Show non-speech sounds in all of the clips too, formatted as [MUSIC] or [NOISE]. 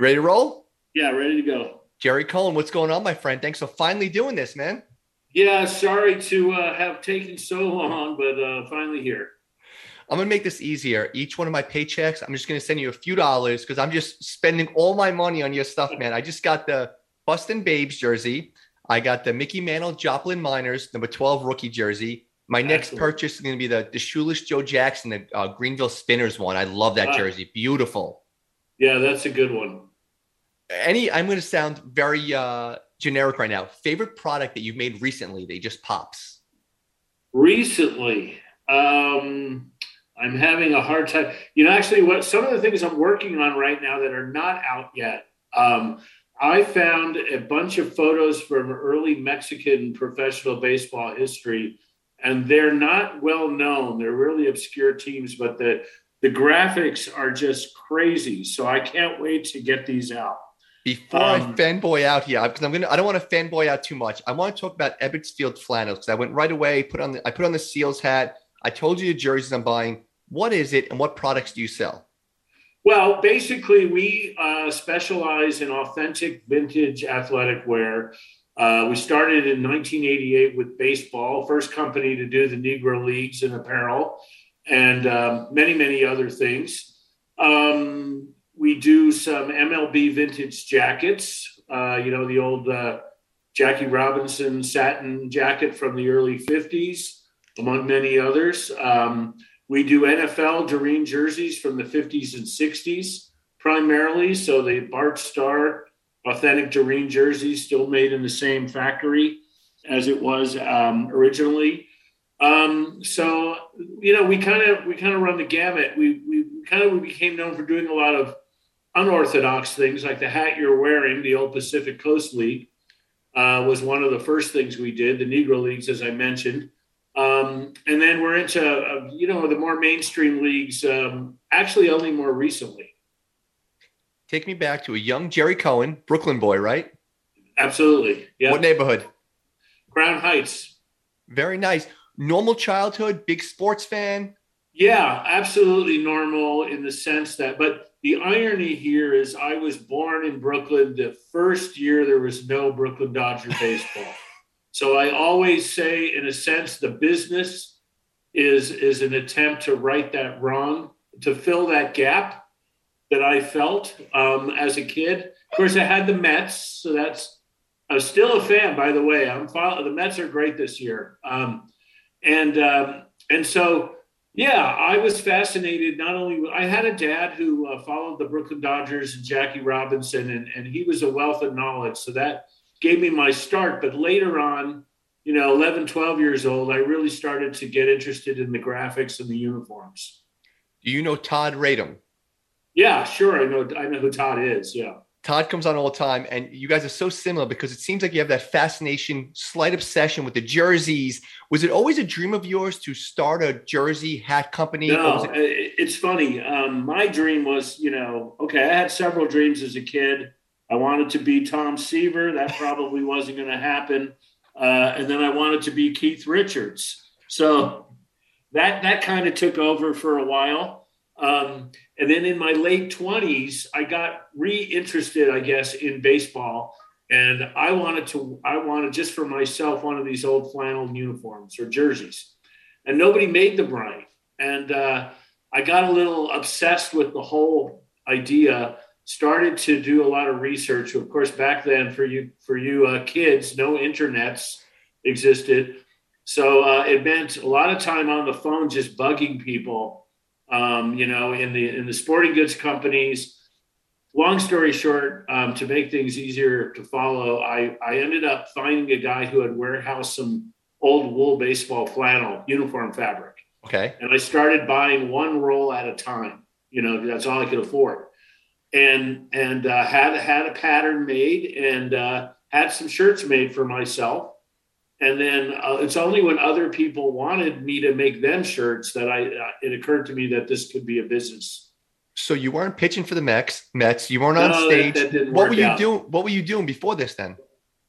Ready to roll? Yeah, ready to go. Jerry Cohen, what's going on, my friend? Thanks for finally doing this, man. Yeah, sorry to uh, have taken so long, but uh, finally here. I'm gonna make this easier. Each one of my paychecks, I'm just gonna send you a few dollars because I'm just spending all my money on your stuff, man. I just got the Bustin' Babes jersey. I got the Mickey Mantle Joplin Miners number 12 rookie jersey. My next Excellent. purchase is gonna be the the Shoeless Joe Jackson, the uh, Greenville Spinners one. I love that Wow. jersey. Beautiful. Yeah, that's a good one. Any, I'm gonna sound very uh, generic right now. Favorite product that you've made recently that just pops. Recently, um, I'm having a hard time. You know, actually, what some of the things I'm working on right now that are not out yet. Um, I found a bunch of photos from early Mexican professional baseball history, and they're not well known. They're really obscure teams, but the the graphics are just crazy. So I can't wait to get these out. Before I Um, fanboy out here, because I'm gonna, I don't want to fanboy out too much. I want to talk about Ebbets Field Flannels because I went right away, put on the, I put on the Seals hat. I told you the jerseys I'm buying. What is it, and what products do you sell? Well, basically, we uh, specialize in authentic vintage athletic wear. Uh, we started in 1988 with baseball, first company to do the Negro Leagues in apparel, and um, many, many other things. Um, we do some MLB vintage jackets, uh, you know, the old uh, Jackie Robinson satin jacket from the early 50s, among many others. Um, we do NFL Durene jerseys from the 50s and 60s primarily. So the Bart Starr authentic Durene jerseys still made in the same factory as it was um, originally. Um, so you know, we kind of we kind of run the gamut. We we kind of we became known for doing a lot of unorthodox things, like the hat you're wearing. The old Pacific Coast League uh, was one of the first things we did. The Negro Leagues, as I mentioned. Um, and then we're into, uh, you know, the more mainstream leagues, um, actually only more recently. Take me back to a young Jerry Cohen, Brooklyn boy, right? Absolutely. Yeah. What neighborhood? Crown Heights. Very nice. Normal childhood, big sports fan. Yeah, absolutely normal in the sense that, but the irony here is I was born in Brooklyn the first year there was no Brooklyn Dodger baseball. [LAUGHS] so I always say, in a sense, the business is is an attempt to right that wrong, to fill that gap that I felt um, as a kid. Of course, I had the Mets, so that's I'm still a fan, by the way. I'm follow, the Mets are great this year, um, and um, and so yeah, I was fascinated. Not only I had a dad who uh, followed the Brooklyn Dodgers and Jackie Robinson, and and he was a wealth of knowledge, so that gave me my start. But later on, you know, 11, 12 years old, I really started to get interested in the graphics and the uniforms. Do you know Todd Radom? Yeah, sure. I know. I know who Todd is. Yeah. Todd comes on all the time, and you guys are so similar because it seems like you have that fascination, slight obsession with the jerseys. Was it always a dream of yours to start a jersey hat company? No, it- it- it's funny. Um, my dream was, you know, okay, I had several dreams as a kid. I wanted to be Tom Seaver. That probably wasn't going to happen. Uh, and then I wanted to be Keith Richards. So that that kind of took over for a while. Um, and then in my late 20s, I got reinterested, I guess, in baseball. And I wanted to, I wanted just for myself one of these old flannel uniforms or jerseys. And nobody made them right. And uh, I got a little obsessed with the whole idea. Started to do a lot of research. Of course, back then for you for you uh, kids, no internets existed, so uh, it meant a lot of time on the phone just bugging people. Um, you know, in the in the sporting goods companies. Long story short, um, to make things easier to follow, I, I ended up finding a guy who had warehoused some old wool baseball flannel uniform fabric okay. and I started buying one roll at a time. You know, that's all I could afford, and and uh, had had a pattern made and uh, had some shirts made for myself. And then uh, it's only when other people wanted me to make them shirts that I uh, it occurred to me that this could be a business. So you weren't pitching for the Mets. Mets. You weren't on No, that- stage. that didn't what were you out. doing? What were you doing before this then?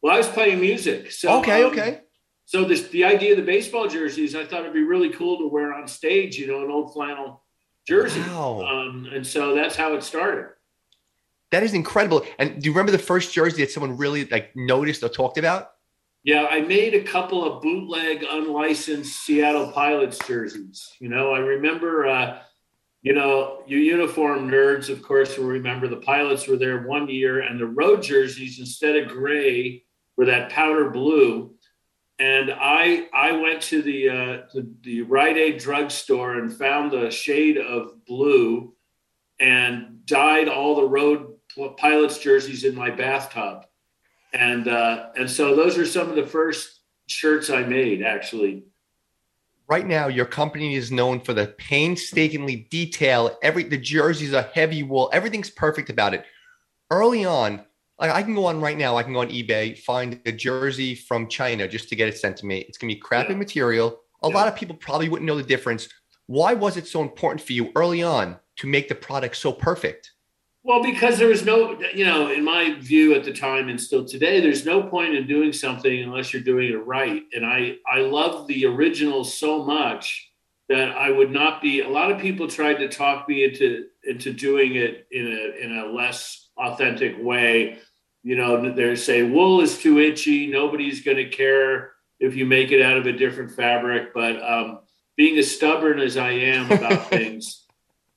Well, I was playing music, so okay. um, Okay. So this the idea of the baseball jerseys, I thought it'd be really cool to wear on stage. You know, an old flannel jersey. Wow. Um, and so that's how it started. That is incredible. And do you remember the first jersey that someone really like noticed or talked about? Yeah, I made a couple of bootleg, unlicensed Seattle Pilots jerseys. You know, I remember, uh, you know, you uniform nerds, of course, will remember the Pilots were there one year, and the road jerseys instead of gray were that powder blue. And I I went to the uh, the, the Rite Aid drugstore and found the shade of blue, and dyed all the road Pilots jerseys in my bathtub and uh, and so those are some of the first shirts I made actually. Right now, your company is known for the painstakingly detail. Every the jerseys are heavy wool. Everything's perfect about it. Early on, like I can go on right now. I can go on eBay, find a jersey from China just to get it sent to me. It's gonna be crappy yeah. material. A yeah. lot of people probably wouldn't know the difference. Why was it so important for you early on to make the product so perfect? Well, because there was no, you know, in my view at the time and still today, there's no point in doing something unless you're doing it right. And I, I love the original so much that I would not be. A lot of people tried to talk me into into doing it in a in a less authentic way. You know, they say wool is too itchy. Nobody's going to care if you make it out of a different fabric. But um, being as stubborn as I am about [LAUGHS] things.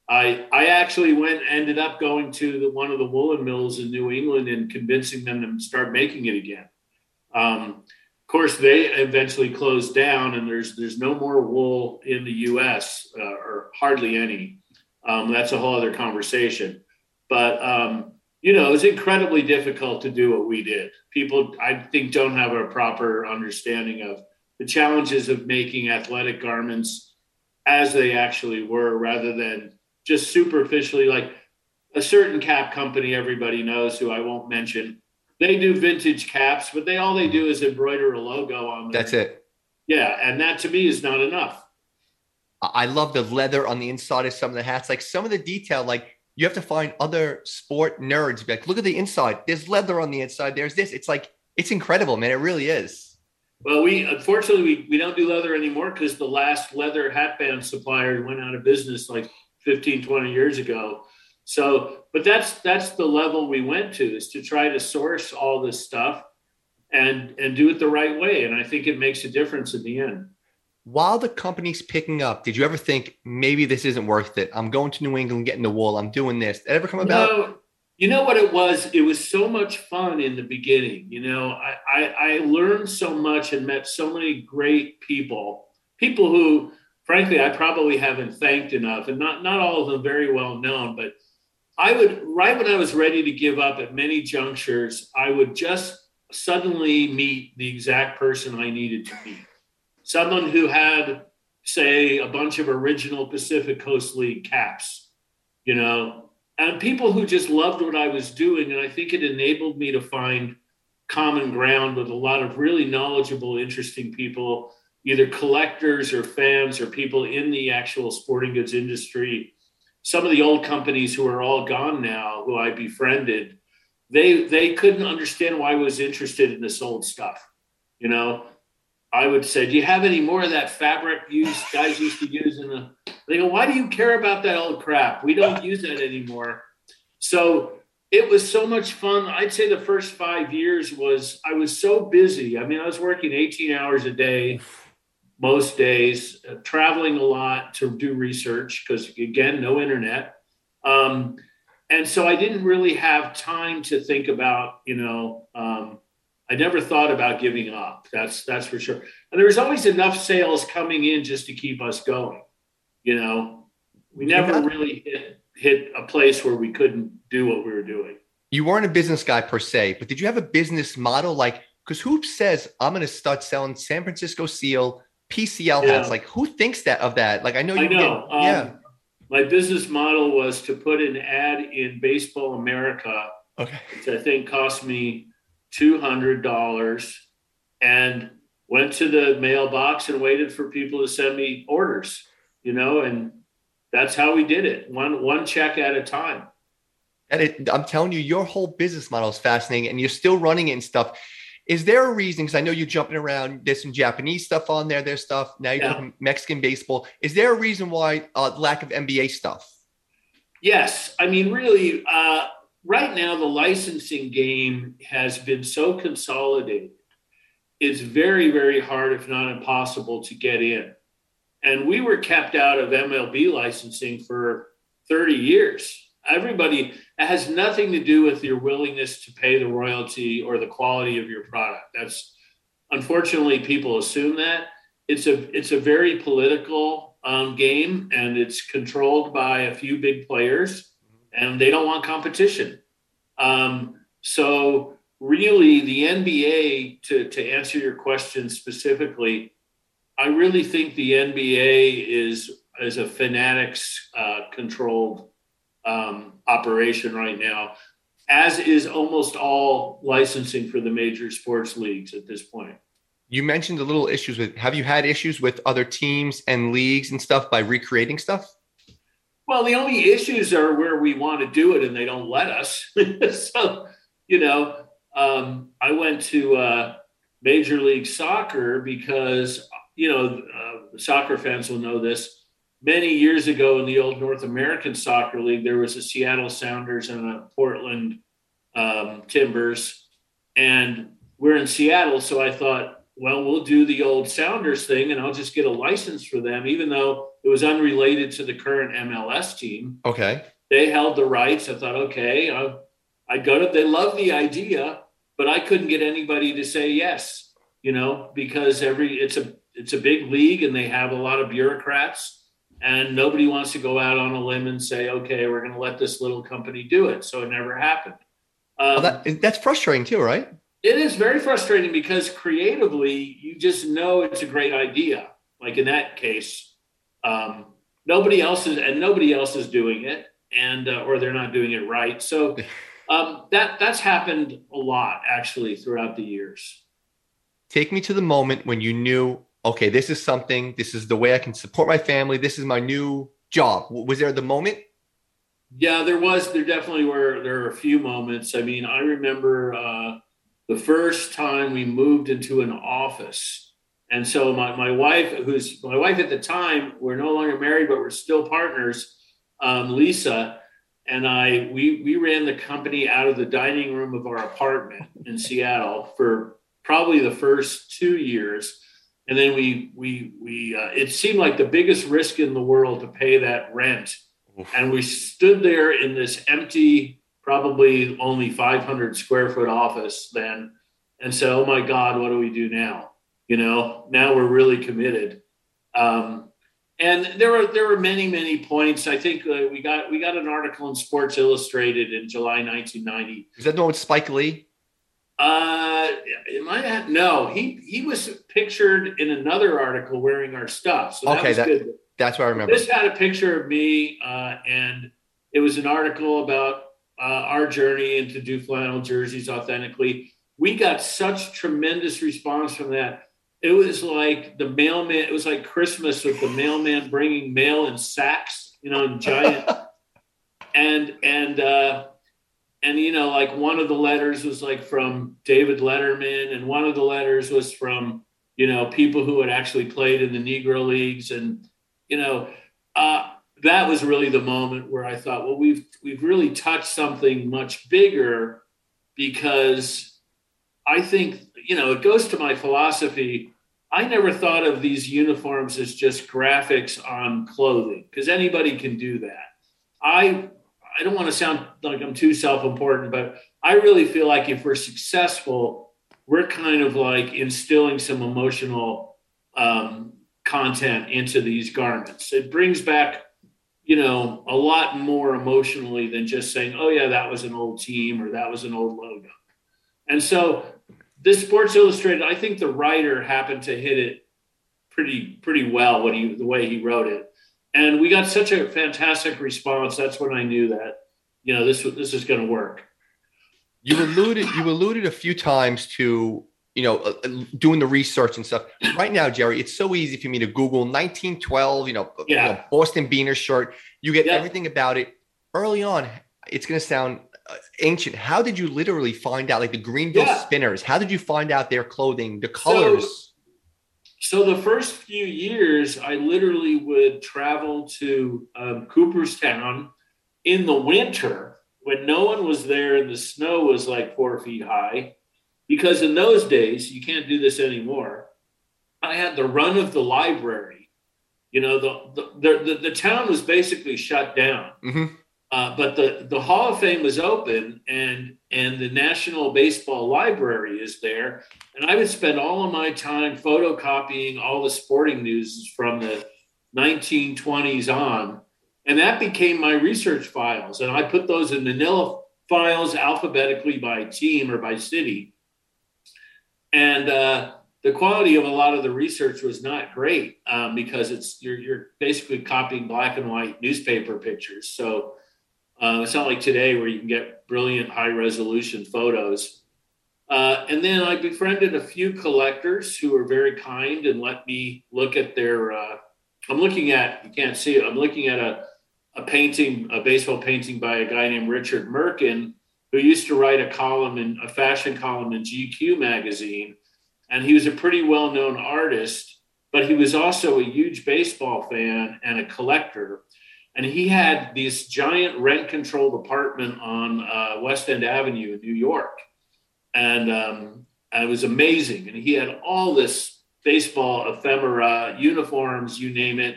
I I actually went ended up going to the, one of the woolen mills in New England and convincing them to start making it again. Um, of course, they eventually closed down, and there's there's no more wool in the U.S. Uh, or hardly any. Um, that's a whole other conversation. But um, you know, it was incredibly difficult to do what we did. People, I think, don't have a proper understanding of the challenges of making athletic garments as they actually were, rather than just superficially like a certain cap company everybody knows who I won't mention. They do vintage caps, but they all they do is embroider a logo on them. That's it. Yeah, and that to me is not enough. I love the leather on the inside of some of the hats. Like some of the detail, like you have to find other sport nerds. Be like, look at the inside. There's leather on the inside. There's this. It's like it's incredible, man. It really is. Well, we unfortunately we, we don't do leather anymore because the last leather hat band supplier went out of business like 15, 20 years ago. So, but that's that's the level we went to is to try to source all this stuff and and do it the right way. And I think it makes a difference in the end. While the company's picking up, did you ever think maybe this isn't worth it? I'm going to New England, getting the wool. I'm doing this. Did ever come about? No, you know what it was? It was so much fun in the beginning. You know, I, I, I learned so much and met so many great people, people who frankly, I probably haven't thanked enough, and not not all of them very well known. But I would right when I was ready to give up at many junctures, I would just suddenly meet the exact person I needed to meet. Someone who had, say, a bunch of original Pacific Coast League caps, you know, and people who just loved what I was doing. And I think it enabled me to find common ground with a lot of really knowledgeable, interesting people either collectors or fans or people in the actual sporting goods industry. Some of the old companies who are all gone now, who I befriended, they they couldn't understand why I was interested in this old stuff. You know, I would say, "Do you have any more of that fabric used guys used to use in the?" They go, "Why do you care about that old crap? We don't use that anymore." So it was so much fun. I'd say the first five years was I was so busy. I mean, I was working 18 hours a day most days, uh, traveling a lot to do research because, again, no internet. Um, and so I didn't really have time to think about, you know, um, I never thought about giving up. That's that's for sure. And there was always enough sales coming in just to keep us going. You know, we never yeah. really hit hit a place where we couldn't do what we were doing. You weren't a business guy per se, but did you have a business model like? Because who says I'm going to start selling San Francisco Seal PCL yeah. hats. Like who thinks that of that? Like I know you I know. Get, um, yeah. My business model was to put an ad in Baseball America, okay. which I think cost me two hundred dollars, and went to the mailbox and waited for people to send me orders. You know, and that's how we did it, one one check at a time. And it, I'm telling you, your whole business model is fascinating, and you're still running it and stuff. Is there a reason? Because I know you're jumping around. There's some Japanese stuff on there. There's stuff now. You're yeah. Mexican baseball. Is there a reason why uh, lack of NBA stuff? Yes, I mean, really, uh, right now the licensing game has been so consolidated. It's very, very hard, if not impossible, to get in. And we were kept out of MLB licensing for 30 years. Everybody it has nothing to do with your willingness to pay the royalty or the quality of your product. That's unfortunately people assume that it's a it's a very political um, game and it's controlled by a few big players and they don't want competition. Um, so really, the NBA to to answer your question specifically, I really think the NBA is is a fanatics uh, controlled um, operation right now, as is almost all licensing for the major sports leagues at this point. You mentioned the little issues with. Have you had issues with other teams and leagues and stuff by recreating stuff? Well, the only issues are where we want to do it and they don't let us. [LAUGHS] so, you know, um, I went to uh, Major League Soccer because, you know, uh, soccer fans will know this. Many years ago in the old North American Soccer League, there was a Seattle Sounders and a Portland um, Timbers. And we're in Seattle. So I thought, well, we'll do the old Sounders thing and I'll just get a license for them, even though it was unrelated to the current MLS team. Okay. They held the rights. I thought, okay, i I'd go to, they love the idea, but I couldn't get anybody to say yes, you know, because every, it's a, it's a big league and they have a lot of bureaucrats and nobody wants to go out on a limb and say, okay, we're going to let this little company do it. So it never happened. Um, that, that's frustrating too, right? It is very frustrating because creatively, you just know it's a great idea. Like in that case, um, nobody else is, and nobody else is doing it, and uh, or they're not doing it right. So [LAUGHS] um, that that's happened a lot actually throughout the years. Take me to the moment when you knew, okay, this is something. This is the way I can support my family. This is my new job. Was there the moment? Yeah, there was. There definitely were. There were a few moments. I mean, I remember. Uh, the first time we moved into an office. And so my, my wife, who's my wife at the time, we're no longer married, but we're still partners, um, Lisa and I, we, we ran the company out of the dining room of our apartment in Seattle for probably the first two years. And then we, we, we, uh, it seemed like the biggest risk in the world to pay that rent. Oof. And we stood there in this empty probably only 500 square foot office then and said, oh my God, what do we do now? You know, now we're really committed. Um, and there were there were many many points. I think uh, we got we got an article in Sports Illustrated in July 1990. Is that the one with Spike Lee? Uh, it might have no. He he was pictured in another article wearing our stuff. So okay, that, that that's what I remember. This had a picture of me, uh, and it was an article about uh, our journey into do flannel jerseys authentically. We got such tremendous response from that. It was like the mailman. It was like Christmas with the mailman bringing mail in sacks, you know, giant. [LAUGHS] and and uh, and you know, like one of the letters was like from David Letterman, and one of the letters was from you know people who had actually played in the Negro leagues, and you know. Uh, that was really the moment where I thought, well, we've we've really touched something much bigger because I think you know it goes to my philosophy. I never thought of these uniforms as just graphics on clothing because anybody can do that. I I don't want to sound like I'm too self-important, but I really feel like if we're successful, we're kind of like instilling some emotional um, content into these garments. It brings back you know, a lot more emotionally than just saying, oh, yeah, that was an old team or that was an old logo. And so this Sports Illustrated, I think the writer happened to hit it pretty, pretty well when he, the way he wrote it. And we got such a fantastic response. That's when I knew that, you know, this, this is going to work. You alluded, you alluded a few times to you know, uh, uh, doing the research and stuff. Right now, Jerry, it's so easy for me to Google 1912, you know, yeah. you know Boston Beaneater shirt. You get yeah. everything about it. Early on, it's going to sound uh, ancient. How did you literally find out, like the Greenville yeah. Spinners? How did you find out their clothing, the colors? So, so the first few years, I literally would travel to um, Cooperstown in the winter when no one was there and the snow was like four feet high, because in those days, you can't do this anymore. I had the run of the library. You know, the the, the, the town was basically shut down. Mm-hmm. Uh, but the, the Hall of Fame was open and and the National Baseball Library is there. And I would spend all of my time photocopying all the sporting news from the 1920s on. And that became my research files. And I put those in manila files alphabetically by team or by city. And uh, the quality of a lot of the research was not great um, because it's you're, you're basically copying black and white newspaper pictures. So uh, it's not like today where you can get brilliant high resolution photos. Uh, and then I befriended a few collectors who were very kind and let me look at their. Uh, I'm looking at, you can't see it, I'm looking at a, a painting, a baseball painting by a guy named Richard Merkin, who used to write a column in a fashion column in GQ magazine. And he was a pretty well known artist, but he was also a huge baseball fan and a collector and he had this giant rent controlled apartment on uh, West End Avenue in New York. And, um, it was amazing. And he had all this baseball ephemera, uniforms, you name it.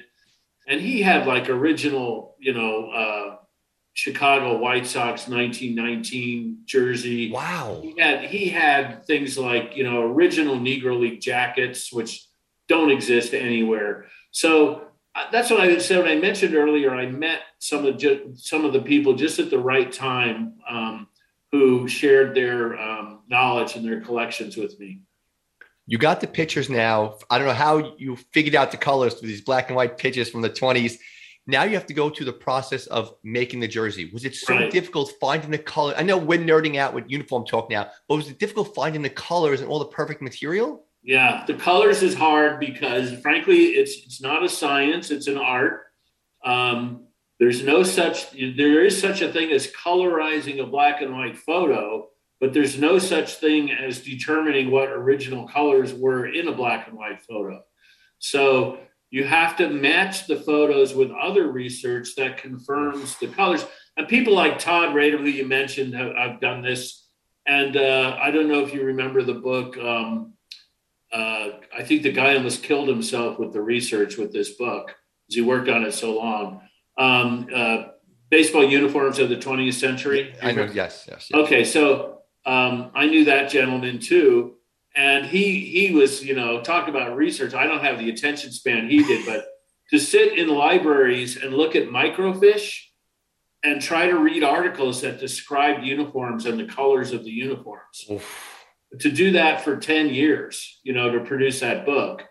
And he had like original, you know, uh, Chicago White Sox 1919 jersey. Wow. He had he had things like, you know, original Negro League jackets, which don't exist anywhere. So that's what I said when I mentioned earlier. I met some of the, some of the people just at the right time um, who shared their um, knowledge and their collections with me. You got the pictures now. I don't know how you figured out the colors for these black and white pictures from the 20s. Now you have to go through the process of making the jersey. Was it so right. difficult finding the color? I know we're nerding out with uniform talk now, but was it difficult finding the colors and all the perfect material? Yeah, the colors is hard because frankly, it's it's not a science; it's an art. Um, there's no such there is such a thing as colorizing a black and white photo, but there's no such thing as determining what original colors were in a black and white photo. So you have to match the photos with other research that confirms the colors. And people like Todd Radom, who you mentioned, have, have done this. And uh, I don't know if you remember the book. Um, uh, I think the guy almost killed himself with the research with this book because he worked on it so long. Um, uh, baseball uniforms of the 20th century. I know. Yes, yes. yes. Okay, so um, I knew that gentleman too, and he he was you know talking about research. I don't have the attention span he did, but to sit in libraries and look at microfiche and try to read articles that describe uniforms and the colors of the uniforms. Oof to do that for 10 years, you know, to produce that book.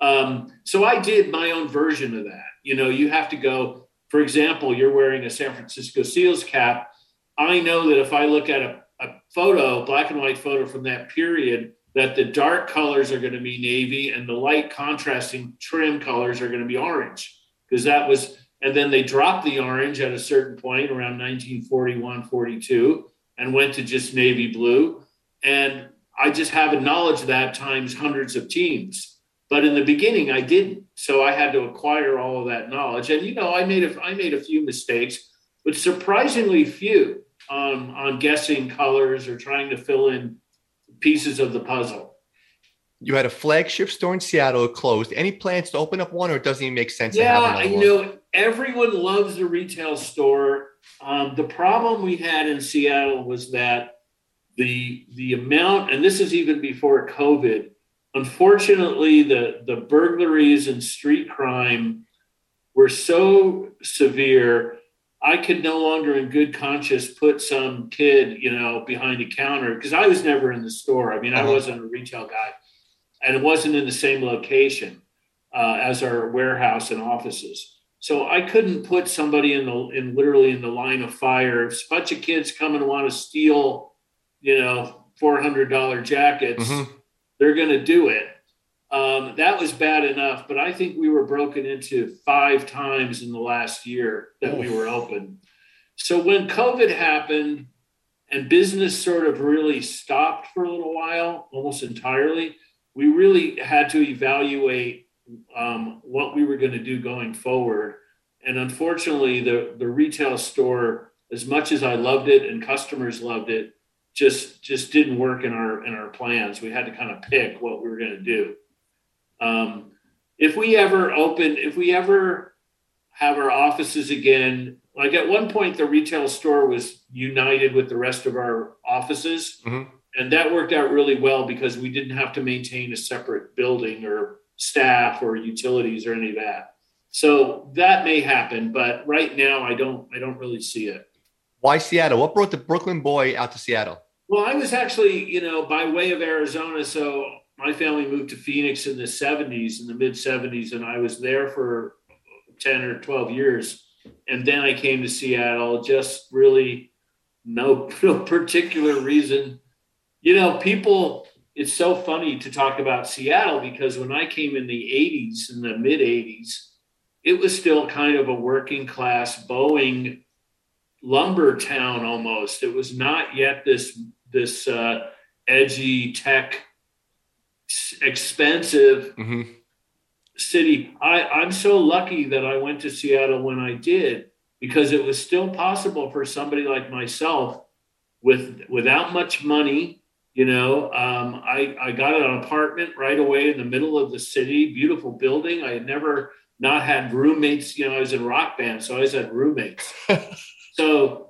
Um, so I did my own version of that. You know, you have to go, for example, you're wearing a San Francisco Seals cap. I know that if I look at a, a photo, black and white photo from that period, that the dark colors are going to be navy and the light contrasting trim colors are going to be orange because that was and then they dropped the orange at a certain point around 1941 42 and went to just navy blue and I just have a knowledge of that times hundreds of teams. But in the beginning, I didn't. So I had to acquire all of that knowledge. And you know, I made a I made a few mistakes, but surprisingly few on on guessing colors or trying to fill in pieces of the puzzle. You had a flagship store in Seattle closed. Any plans to open up one, or it doesn't even make sense? Yeah, I know everyone loves the retail store. Um, the problem we had in Seattle was that the the amount, and this is even before COVID. Unfortunately, the the burglaries and street crime were so severe. I could no longer, in good conscience, put some kid, you know, behind a counter because I was never in the store. I mean, uh-huh. I wasn't a retail guy, and it wasn't in the same location uh, as our warehouse and offices. So I couldn't put somebody in the in literally in the line of fire. If a bunch of kids come and want to steal you know, $400 jackets, mm-hmm. they're going to do it. Um, that was bad enough, but I think we were broken into five times in the last year that oh. we were open. So when COVID happened and business sort of really stopped for a little while, almost entirely, we really had to evaluate um, what we were going to do going forward. And unfortunately, the, the retail store as much as I loved it and customers loved it, just just didn't work in our in our plans. We had to kind of pick what we were going to do. Um, if we ever open, if we ever have our offices again, like at one point, the retail store was united with the rest of our offices. Mm-hmm. And that worked out really well because we didn't have to maintain a separate building or staff or utilities or any of that. So that may happen, but right now I don't I don't really see it. Why Seattle? What brought the Brooklyn boy out to Seattle? Well, I was actually, you know, by way of Arizona. So my family moved to Phoenix in the 70s, in the mid 70s, and I was there for 10 or 12 years. And then I came to Seattle, just really no, [LAUGHS] no particular reason. You know, people, it's so funny to talk about Seattle because when I came in the 80s, in the mid 80s, it was still kind of a working class Boeing lumber town almost. It was not yet this this uh, edgy tech expensive mm-hmm. city. I, I'm so lucky that I went to Seattle when I did because it was still possible for somebody like myself with without much money. You know, um, I, I got an apartment right away in the middle of the city, beautiful building. I had never not had roommates. You know, I was in rock band, so I always had roommates. [LAUGHS] so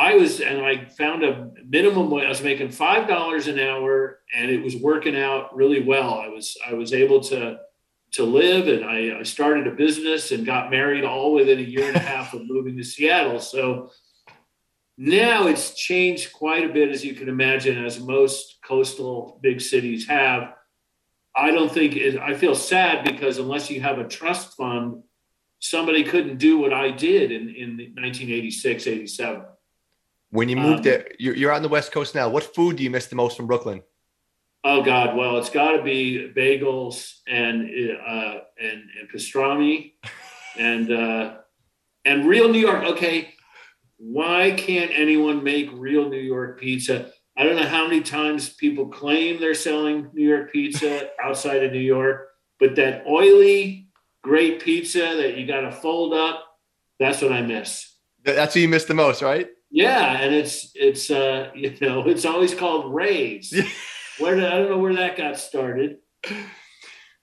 I was, and I found a minimum. I was making five dollars an hour, and it was working out really well. I was, I was able to to live, and I, I started a business and got married all within a year and a half of moving to Seattle. So now it's changed quite a bit, as you can imagine, as most coastal big cities have. I don't think it, I feel sad because unless you have a trust fund, somebody couldn't do what I did in, in 1986, 87. When you moved um, there, you're, you're on the West Coast now. What food do you miss the most from Brooklyn? Oh God, well, it's got to be bagels and uh, and and pastrami, [LAUGHS] and uh, and real New York. Okay, why can't anyone make real New York pizza? I don't know how many times people claim they're selling New York pizza [LAUGHS] outside of New York, but that oily, great pizza that you got to fold up, that's what I miss. That's what you miss the most, right? Yeah, and it's it's uh [LAUGHS] you know it's always called Ray's. where did, I don't know where that got started.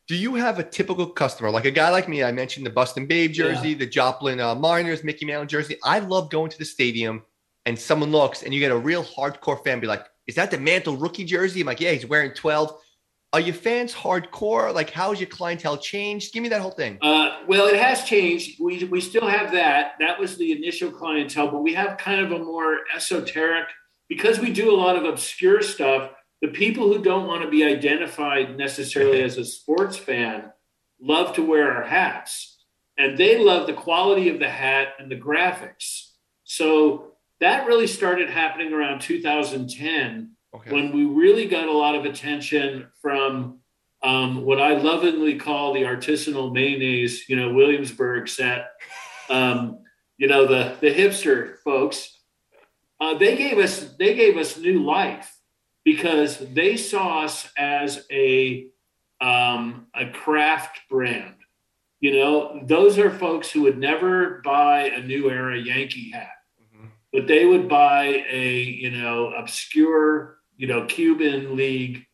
Do you have a typical customer like a guy like me? I mentioned the Bustin' Babe jersey, yeah. the Joplin uh, Mariners Mickey Mantle jersey. I love going to the stadium and someone looks and you get a real hardcore fan be like, "Is that the Mantle rookie jersey?" I'm like, "Yeah, he's wearing 12." Are your fans hardcore? Like, how's your clientele changed? Give me that whole thing. Uh, well, it has changed. We, we still have that. That was the initial clientele, but we have kind of a more esoteric, because we do a lot of obscure stuff. The people who don't want to be identified necessarily as a sports fan love to wear our hats, and they love the quality of the hat and the graphics. So that really started happening around 2010 okay. when we really got a lot of attention from um, what I lovingly call the artisanal mayonnaise, you know, Williamsburg set, [LAUGHS] um, you know, the the hipster folks. Uh, they gave us they gave us new life because they saw us as a um, a craft brand. You know, those are folks who would never buy a new era Yankee hat, mm-hmm. but they would buy a you know obscure you know, Cuban League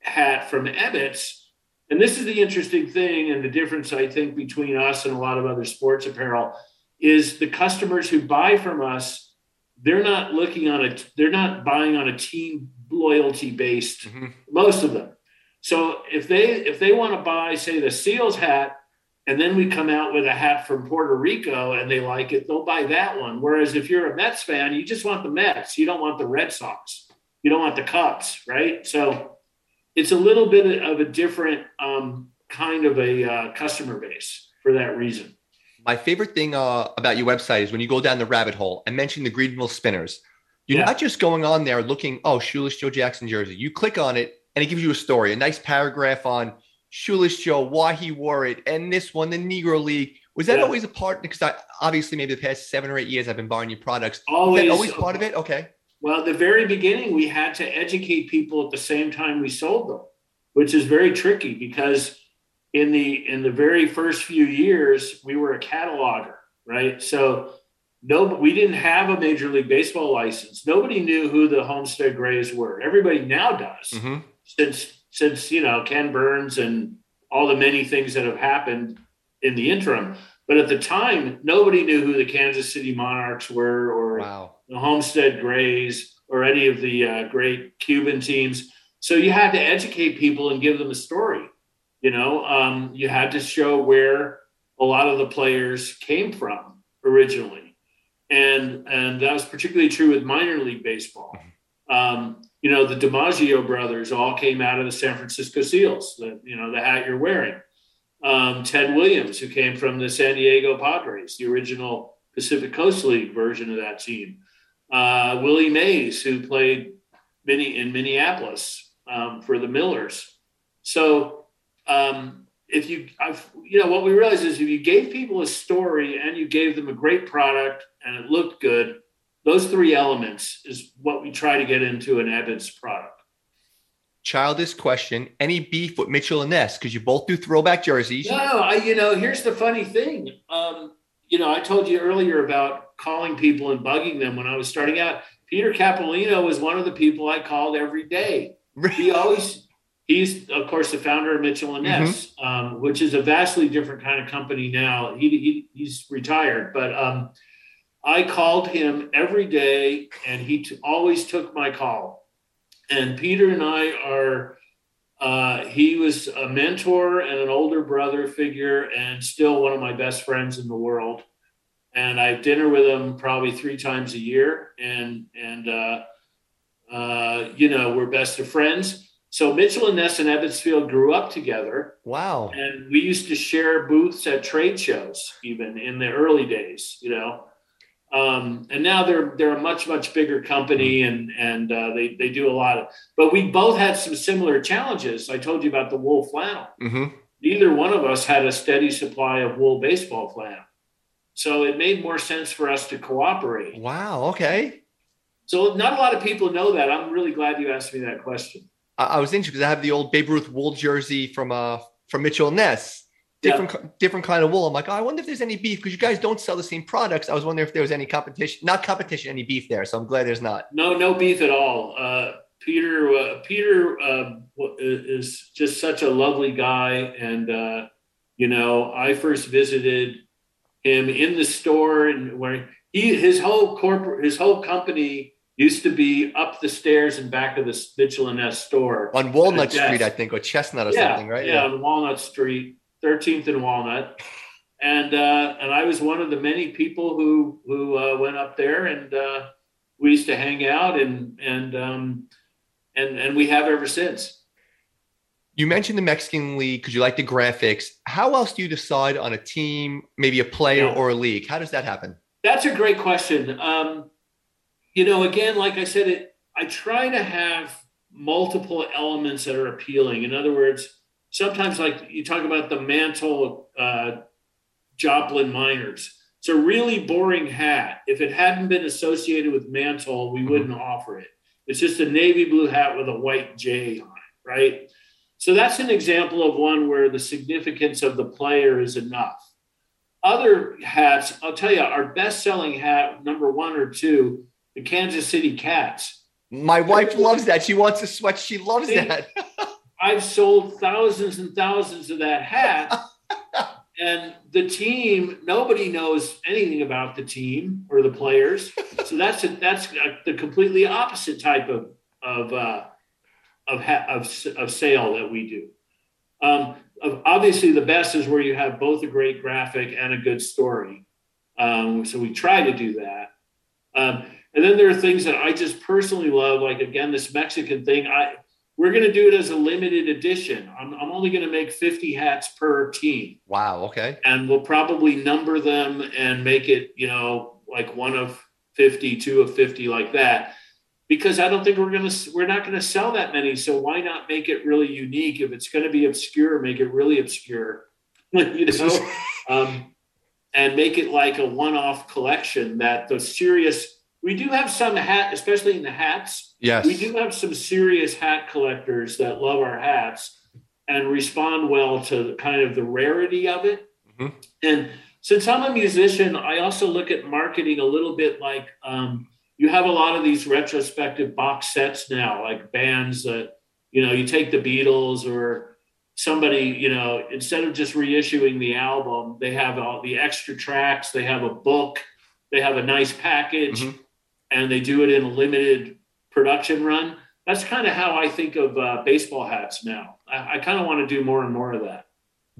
hat from Ebbets. And this is the interesting thing, and the difference I think between us and a lot of other sports apparel is the customers who buy from us, they're not looking on a, they're not buying on a team loyalty based, mm-hmm. most of them. So if they if they want to buy, say, the Seals hat, and then we come out with a hat from Puerto Rico and they like it, they'll buy that one. Whereas if you're a Mets fan, you just want the Mets, you don't want the Red Sox you don't want the Cubs, right? So it's a little bit of a different um, kind of a uh, customer base for that reason. My favorite thing uh, about your website is when you go down the rabbit hole. I mentioned the Greenville Spinners. You're yeah. not just going on there looking, oh, Shoeless Joe Jackson jersey. You click on it and it gives you a story, a nice paragraph on Shoeless Joe, why he wore it, and this one, the Negro League. Was that yeah. always a part? Because I obviously maybe the past seven or eight years I've been buying your products. Always, always part of it. Okay. Well, at the very beginning, we had to educate people at the same time we sold them, which is very tricky because in the in the very first few years, we were a cataloger, right? So no, we didn't have a Major League Baseball license. Nobody knew who the Homestead Grays were. Everybody now does, mm-hmm. since since you know Ken Burns and all the many things that have happened in the interim. But at the time, nobody knew who the Kansas City Monarchs were, or wow. The Homestead Grays, or any of the uh, great Cuban teams. So you had to educate people and give them a story. You know, um, you had to show where a lot of the players came from originally, and and that was particularly true with minor league baseball. Um, you know, the DiMaggio brothers all came out of the San Francisco Seals. The you know the hat you're wearing. Um, Ted Williams, who came from the San Diego Padres, the original Pacific Coast League version of that team. Uh, Willie Mays, who played mini in Minneapolis um, for the Millers. So um, if you, I've, you know, what we realized is if you gave people a story and you gave them a great product and it looked good, those three elements is what we try to get into an Ebbets product. Childish question: Any beef with Mitchell and Ness? Because you both do throwback jerseys. No, I, you know, here's the funny thing. Um, you know, I told you earlier about calling people and bugging them when I was starting out. Peter Capolino was one of the people I called every day. He always he's of course the founder of Mitchell and Ness, mm-hmm. um, which is a vastly different kind of company now. He, he he's retired, but um, I called him every day, and he t- always took my call. And Peter and I are. Uh, he was a mentor and an older brother figure, and still one of my best friends in the world. And I have dinner with him probably three times a year, and and uh, uh, you know we're best of friends so Mitchell and Ness and Ebbets Field grew up together. Wow. And we used to share booths at trade shows, even in the early days, you know. Um, and now they're they're a much much bigger company and and uh, they they do a lot of. But we both had some similar challenges. I told you about the wool flannel. Mm-hmm. Neither one of us had a steady supply of wool baseball flannel, so it made more sense for us to cooperate. Wow. Okay. So not a lot of people know that. I'm really glad you asked me that question. I, was interested because I have the old Babe Ruth wool jersey from uh from Mitchell Ness. Different yeah. different kind of wool. I'm like, oh, I wonder if there's any beef because you guys don't sell the same products. I was wondering if there was any competition, not competition, any beef there. So I'm glad there's not. No, no beef at all. Uh, Peter uh, Peter uh, is just such a lovely guy, and uh, you know, I first visited him in the store and where he his whole corporate his whole company used to be up the stairs and back of the Mitchell and Ness store on Walnut Street, I think, or Chestnut or yeah, something, right? Yeah, yeah, on Walnut Street, 13th and Walnut. And uh, and I was one of the many people who who uh, went up there, and uh, we used to hang out, and and um, and and we have ever since. You mentioned the Mexican League because you like the graphics. How else do you decide on a team, maybe a player yeah. or a league? How does that happen? That's a great question. Um, you know, again, like I said, it, I try to have multiple elements that are appealing. In other words, sometimes like you talk about the mantle uh, Joplin miners. It's a really boring hat. If it hadn't been associated with mantle, we mm-hmm. wouldn't offer it. It's just a navy blue hat with a white J on it, right? So that's an example of one where the significance of the player is enough. Other hats, I'll tell you, our best selling hat, number one or two, the Kansas City Cats. My wife loves that. She wants a sweat. She loves See, that. [LAUGHS] I've sold thousands and thousands of that hat. [LAUGHS] and the team, nobody knows anything about the team or the players. [LAUGHS] So that's a, that's a, the completely opposite type of of uh, of, ha- of of sale that we do. Um, obviously, the best is where you have both a great graphic and a good story. Um, so we try to do that. Um, and then there are things that I just personally love, like again, this Mexican thing. I we're going to do it as a limited edition. I'm, I'm only going to make 50 hats per team. Wow. Okay. And we'll probably number them and make it, you know, like one of 50, two of 50, like that. Because I don't think we're going to, we're not going to sell that many. So why not make it really unique? If it's going to be obscure, make it really obscure, [LAUGHS] you know, um, and make it like a one off collection that the serious we do have some hat, especially in the hats. Yes. We do have some serious hat collectors that love our hats and respond well to the kind of the rarity of it. Mm-hmm. And since I'm a musician, I also look at marketing a little bit like um, you have a lot of these retrospective box sets now, like bands that, you know, you take the Beatles or somebody, you know, instead of just reissuing the album, they have all the extra tracks, they have a book, they have a nice package, mm-hmm. and they do it in a limited production run. That's kind of how I think of uh, baseball hats now. I, I kind of want to do more and more of that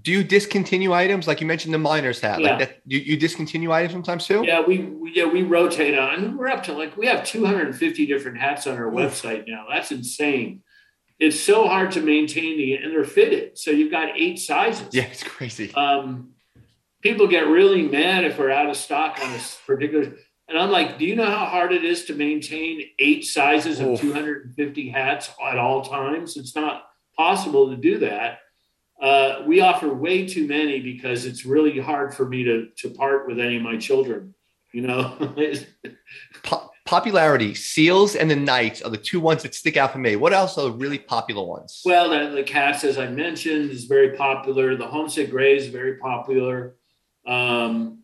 do you discontinue items? Like you mentioned the miners hat yeah. like that you, you discontinue items sometimes too? Yeah we, we yeah we rotate on. We're up to like we have 250 different hats on our website now. That's insane. It's so hard to maintain the and they're fitted. So you've got eight sizes. Yeah it's crazy. Um people get really mad if we're out of stock on this particular and i'm like do you know how hard it is to maintain eight sizes of Oof. 250 hats at all times? It's not possible to do that uh, we offer way too many because it's really hard for me to to part with any of my children. You know. [LAUGHS] po- popularity, seals and the knights are the two ones that stick out for me. What else are the really popular ones? Well, the, the cats, as I mentioned, is very popular. The Homestead Gray is very popular. Um,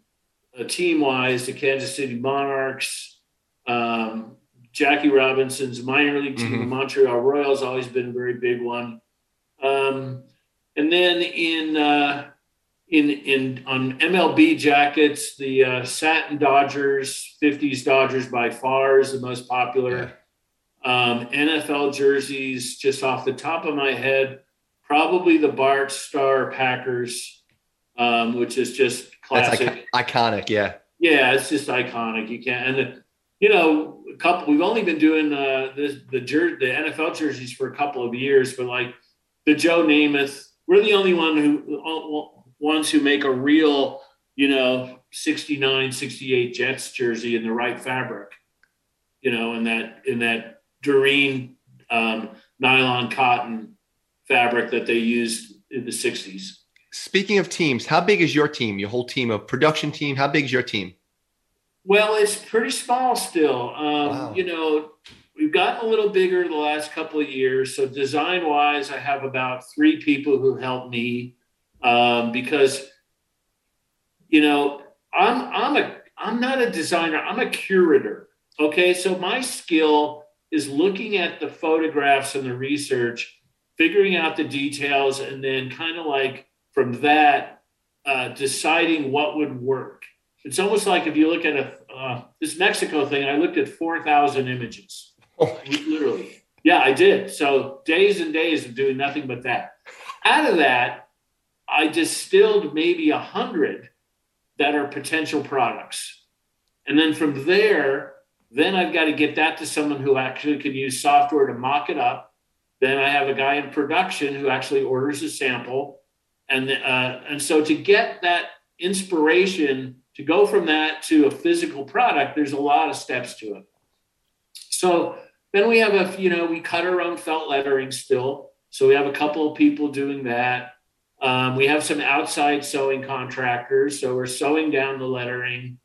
team wise, the Kansas City Monarchs, um, Jackie Robinson's minor league team, mm-hmm. the Montreal Royals, always been a very big one. Um, and then in uh, in in on MLB jackets, the uh, satin Dodgers, 50s Dodgers by far is the most popular. Um, NFL jerseys, just off the top of my head, probably the Bart Starr Packers, um, which is just classic, iconic. Yeah, yeah, it's just iconic. You can't, and the, you know, a couple. We've only been doing uh, the the, jer- the NFL jerseys for a couple of years, but like the Joe Namath we're the only one who ones who make a real, you know, 69, 68 Jets jersey in the right fabric, you know, in that in that Durene um, nylon cotton fabric that they used in the 60s. Speaking of teams, how big is your team? Your whole team, a production team? How big is your team? Well, it's pretty small still. Um, wow. You know, we've gotten a little bigger the last couple of years. So design wise, I have about three people who help me um, because you know I'm I'm a I'm not a designer. I'm a curator. Okay, so my skill is looking at the photographs and the research, figuring out the details, and then kind of like from that uh, deciding what would work. It's almost like if you look at a uh, this Mexico thing. I looked at four thousand images Oh Literally. Yeah, I did. So days and days of doing nothing but that. Out of that, I distilled maybe a hundred that are potential products. And then from there, then I've got to get that to someone who actually can use software to mock it up. Then I have a guy in production who actually orders a sample. And, uh, and so to get that inspiration to go from that to a physical product, there's a lot of steps to it. So then we have a, you know, we cut our own felt lettering still. So we have a couple of people doing that. Um, we have some outside sewing contractors. So we're sewing down the lettering.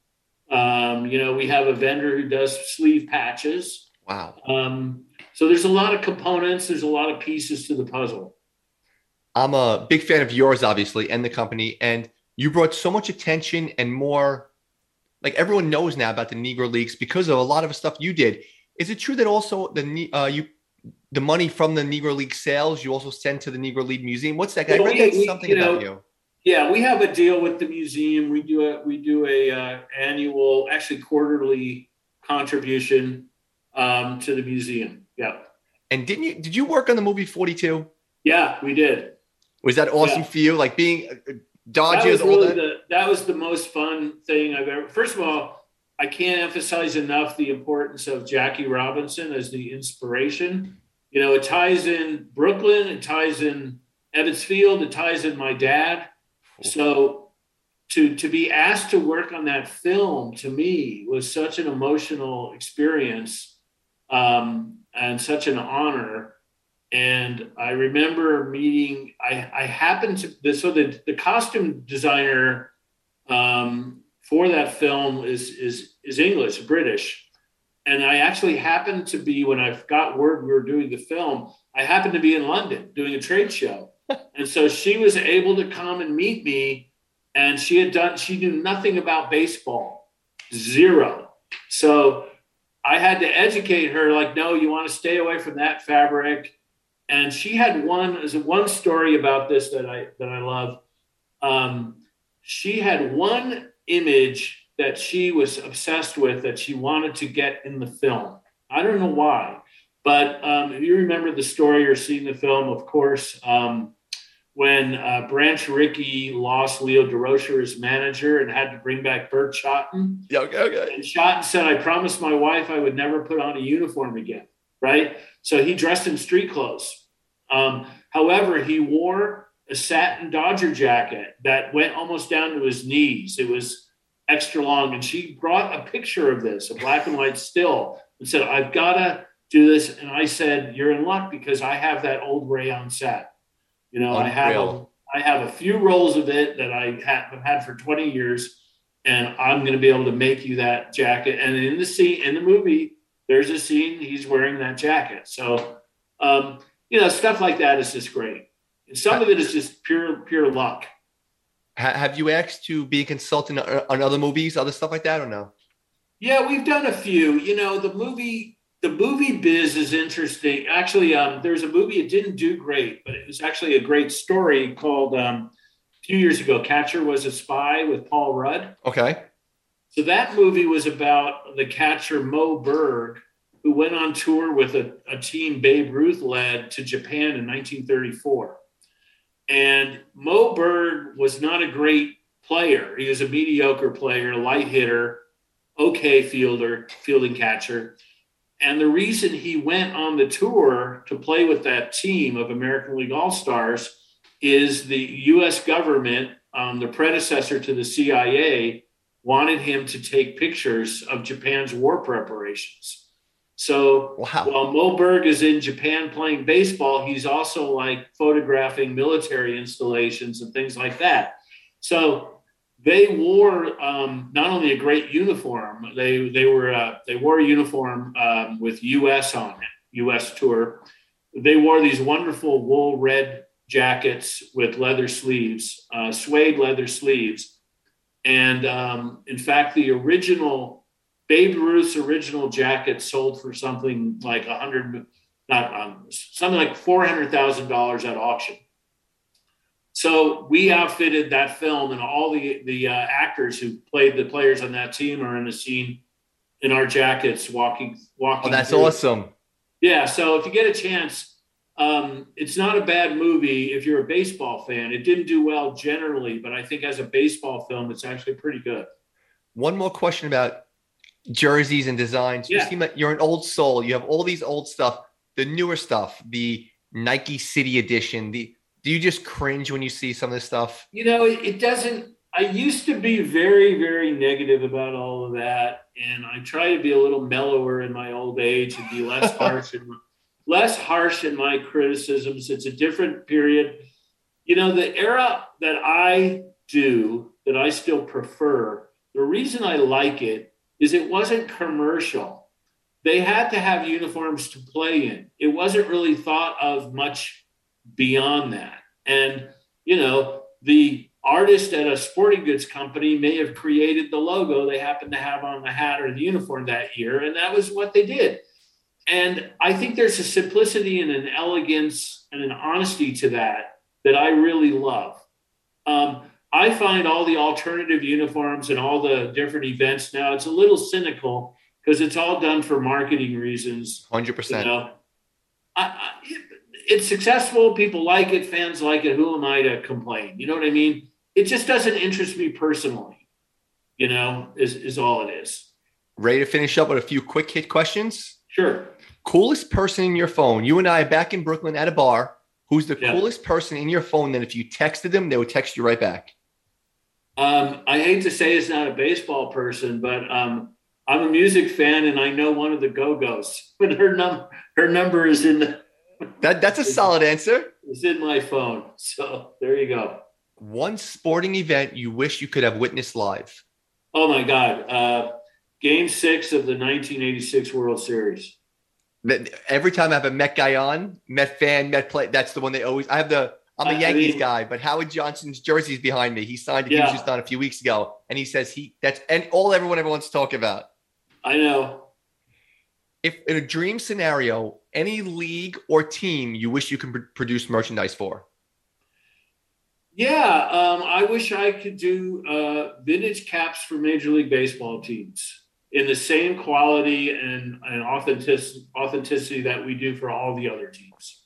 Um, you know, we have a vendor who does sleeve patches. Wow. Um, so there's a lot of components, there's a lot of pieces to the puzzle. I'm a big fan of yours, obviously, and the company. And you brought so much attention and more, like everyone knows now about the Negro Leagues because of a lot of stuff you did. Is it true that also the uh, you the money from the Negro League sales you also send to the Negro League Museum? What's that? Well, I read we, something you know, about you. Yeah, we have a deal with the museum. We do a we do a uh, annual, actually quarterly contribution um, to the museum. Yeah. And didn't you did you work on the movie Forty Two? Yeah, we did. Was that awesome yeah. for you? Like being uh, Dodgers, that was really that? The, that was the most fun thing I've ever. First of all, I can't emphasize enough the importance of Jackie Robinson as the inspiration. You know, it ties in Brooklyn, it ties in Ebbets Field, it ties in my dad. So to to be asked to work on that film to me was such an emotional experience um, and such an honor. And I remember meeting. I I happened to so the the costume designer um, for that film is is is English, British. And I actually happened to be when I got word we were doing the film, I happened to be in London doing a trade show. [LAUGHS] and so she was able to come and meet me and she had done she knew nothing about baseball, zero. So I had to educate her, like, no, you want to stay away from that fabric. And she had one one story about this that I that I love. Um, she had one image that she was obsessed with that she wanted to get in the film. I don't know why, but um, if you remember the story or seen the film, of course, um, when uh, Branch Rickey lost Leo Durocher as manager and had to bring back Burt Shotton. Yeah, okay, okay. And Shotton said, I promised my wife I would never put on a uniform again. Right. So he dressed in street clothes. Um, however, he wore a satin Dodger jacket that went almost down to his knees. It was extra long. And she brought a picture of this, a black and white still, and said, I've got to do this. And I said, You're in luck because I have that old rayon set. You know, Unreal. I have I have a few rolls of it that I have had for 20 years, and I'm going to be able to make you that jacket. And in the scene, in the movie, there's a scene he's wearing that jacket. So, um, you know, stuff like that is just great. And some of it is just pure, pure luck. Have you asked to be a consultant on other movies, other stuff like that, or no? Yeah, we've done a few. You know, the movie the movie biz is interesting. Actually, um, there's a movie it didn't do great, but it was actually a great story called um, a few years ago. Catcher was a spy with Paul Rudd. Okay. So that movie was about the catcher Moe Berg, who went on tour with a, a team Babe Ruth led to Japan in 1934. And Moe Berg was not a great player. He was a mediocre player, light hitter, okay fielder, fielding catcher and the reason he went on the tour to play with that team of American League All Stars is the US government, um, the predecessor to the CIA, wanted him to take pictures of Japan's war preparations. So wow. while Moe Berg is in Japan playing baseball, he's also like photographing military installations and things like that. So they wore um, not only a great uniform, they they were uh, they wore a uniform um, with U.S. on it, U.S. tour. They wore these wonderful wool red jackets with leather sleeves, uh, suede leather sleeves, and um, in fact, the original Babe Ruth's original jacket sold for something like a hundred, not um, something like four hundred thousand dollars at auction. So we outfitted that film, and all the the uh, actors who played the players on that team are in the scene in our jackets, walking walking. Oh, that's through. awesome! Yeah. So if you get a chance, um, it's not a bad movie if you're a baseball fan. It didn't do well generally, but I think as a baseball film, it's actually pretty good. One more question about jerseys and designs. Yeah. You seem like you're an old soul. You have all these old stuff, the newer stuff, the Nike City Edition, the do you just cringe when you see some of this stuff? You know, it, doesn't. I used to be very, very negative about all of that, and I try to be a little mellower in my old age and be less [LAUGHS] harsh and less harsh in my criticisms. It's a different period. You know, the era that I do that I still prefer. The reason I like it is it wasn't commercial. They had to have uniforms to play in. It wasn't really thought of much beyond that. And, you know, the artist at a sporting goods company may have created the logo they happened to have on the hat or the uniform that year. And that was what they did. And I think there's a simplicity and an elegance and an honesty to that that I really love. Um, I find all the alternative uniforms and all the different events now, it's a little cynical because it's all done for marketing reasons. 100%. You know? I, I, it's successful. People like it. Fans like it. Who am I to complain? You know what I mean? It just doesn't interest me personally. You know, is is all it is. Ready to finish up with a few quick hit questions? Sure. Coolest person in your phone. You and I are back in Brooklyn at a bar. Who's the yeah. coolest person in your phone that if you texted them, they would text you right back? Um, I hate to say it's not a baseball person, but um, I'm a music fan and I know one of the Go Go's. [LAUGHS] But her num her number is in the [LAUGHS] that that's a solid answer. It's in my phone. So there you go. One sporting event you wish you could have witnessed live. Oh my God. Uh, game six of the 1986 World Series. Every time I have a Met guy on, Met fan, Met play, that's the one they always. I have the I'm a I Yankees mean- guy, but Howard Johnson's jersey's behind me. He signed a Yeah. Houston Star a few weeks ago, and he says he that's and all everyone ever wants to talk about. I know. If in a dream scenario, any league or team you wish you could pr- produce merchandise for, Yeah, um, I wish I could do uh, vintage caps for Major League Baseball teams in the same quality and, and authentic, authenticity that we do for all the other teams.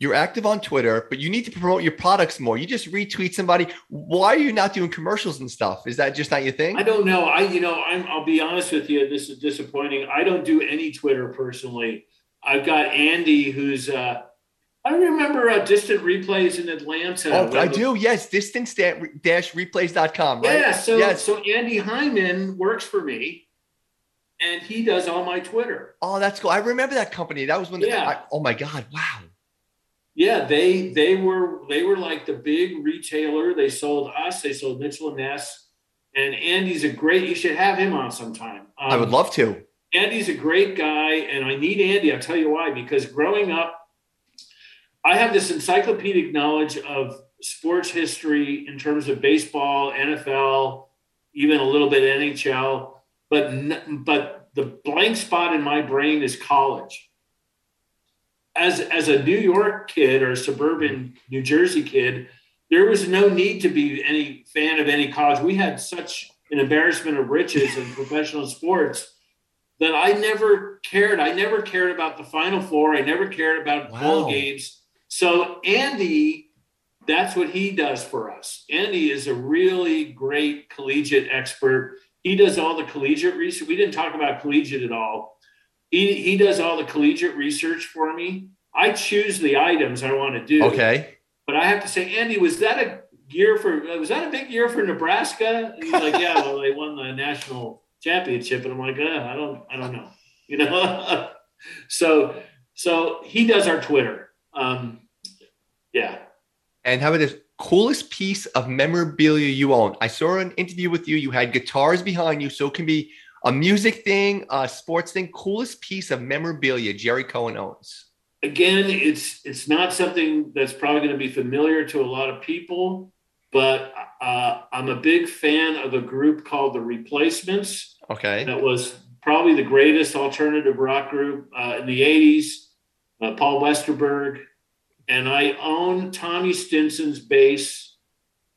You're active on Twitter, but you need to promote your products more. You just retweet somebody. Why are you not doing commercials and stuff? Is that just not your thing? I don't know. I, you know, I'm, I'll be honest with you. This is disappointing. I don't do any Twitter personally. I've got Andy, who's, uh, I remember uh, distant replays in Atlanta. Oh, I the- do. Yes, distance-replays.com, right? Yeah. So, Yes. so Andy Hyman works for me and he does all my Twitter. Oh, that's cool. I remember that company. That was when. The, Yeah. I, oh my God! Wow. Yeah, they they were they were like the big retailer. They sold us. They sold Mitchell and Ness. And Andy's a great. You should have him on sometime. Um, I would love to. Andy's a great guy, and I need Andy. I'll tell you why. Because growing up, I have this encyclopedic knowledge of sports history in terms of baseball, NFL, even a little bit NHL. But but the blank spot in my brain is college as as a New York kid or a suburban New Jersey kid, there was no need to be any fan of any college. We had such an embarrassment of riches in [LAUGHS] professional sports that I never cared. I never cared about the Final Four. I never cared about bowl games. So Andy, that's what he does for us. Andy is a really great collegiate expert. He does all the collegiate research. We didn't talk about collegiate at all. He, he does all the collegiate research for me. I choose the items I want to do. Okay. But I have to say, Andy, was that a year for was that a big year for Nebraska? And he's like, Yeah, well, they won the national championship. And I'm like, uh, I don't I don't know. You know? [LAUGHS] so so he does our Twitter. Um yeah. And how about this coolest piece of memorabilia you own? I saw an interview with you. You had guitars behind you, so it can be a music thing, a sports thing. Coolest piece of memorabilia Jerry Cohen owns. again it's it's not something that's probably going to be familiar to a lot of people but uh, i'm a big fan of a group called the replacements Okay. that was probably the greatest alternative rock group uh, in the 80s uh, paul westerberg and i own tommy stinson's bass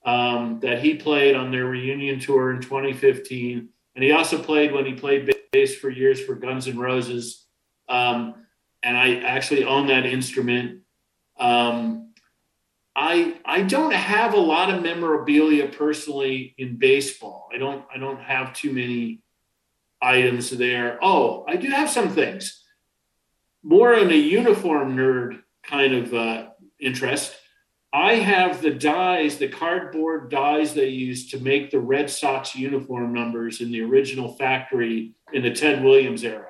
um, that he played on their reunion tour in 2015 and he also played when he played bass for years for guns n' roses um, and I actually own that instrument. Um, I I don't have a lot of memorabilia personally in baseball. I don't I don't have too many items there. Oh, I do have some things. More in a uniform nerd kind of uh, interest. I have the dies, the cardboard dies they used to make the Red Sox uniform numbers in the original factory in the Ted Williams era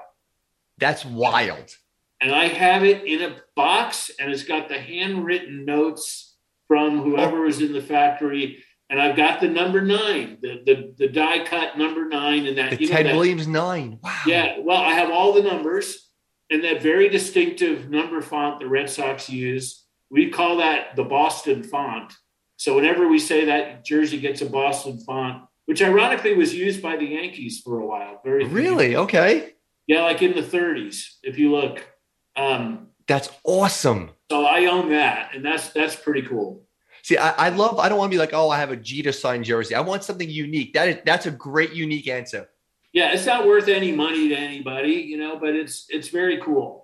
That's wild. and I have it in a box, and it's got the handwritten notes from whoever was in the factory. And I've got the number nine, the the, the die cut number nine, and that The Ted that- Williams nine. Wow. Yeah, well, I have all the numbers and that very distinctive number font the Red Sox use. We call that the Boston font. So whenever we say that jersey gets a Boston font, which ironically was used by the Yankees for a while, very Really? Okay. yeah, like in the 30s, if you look. Um, That's awesome. so I own that, and that's that's pretty cool. See, I, I love. I don't want to be like, oh, I have a Jeter signed jersey. I want something unique. That is that's a great unique answer. Yeah, it's not worth any money to anybody, you know, but it's it's very cool.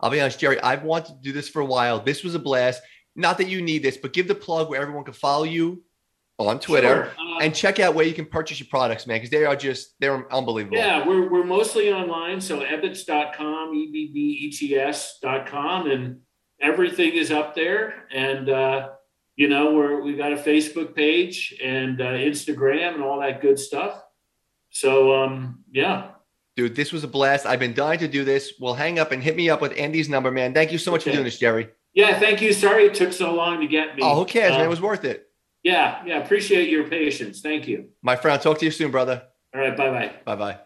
I'll be honest, Jerry. I've wanted to do this for a while. This was a blast. Not that you need this, but give the plug where everyone can follow you on Twitter Sure. Uh, and check out where you can purchase your products, man, because they are just they're unbelievable. yeah, we're we're mostly online, so ebbets.com, e b b e t s.com, and everything is up there. And uh, you know, we're we got a Facebook page and uh, Instagram and all that good stuff. So um, yeah, Dude, this was a blast. I've been dying to do this. We'll hang up and hit me up with Andy's number, man. Thank you so much for doing this, Jerry. yeah. Thank you. Sorry it took so long to get me. Oh, who cares, man? It was um, worth it. Yeah, yeah. Appreciate your patience. Thank you. My friend, I'll talk to you soon, brother. All right. Bye bye. Bye bye.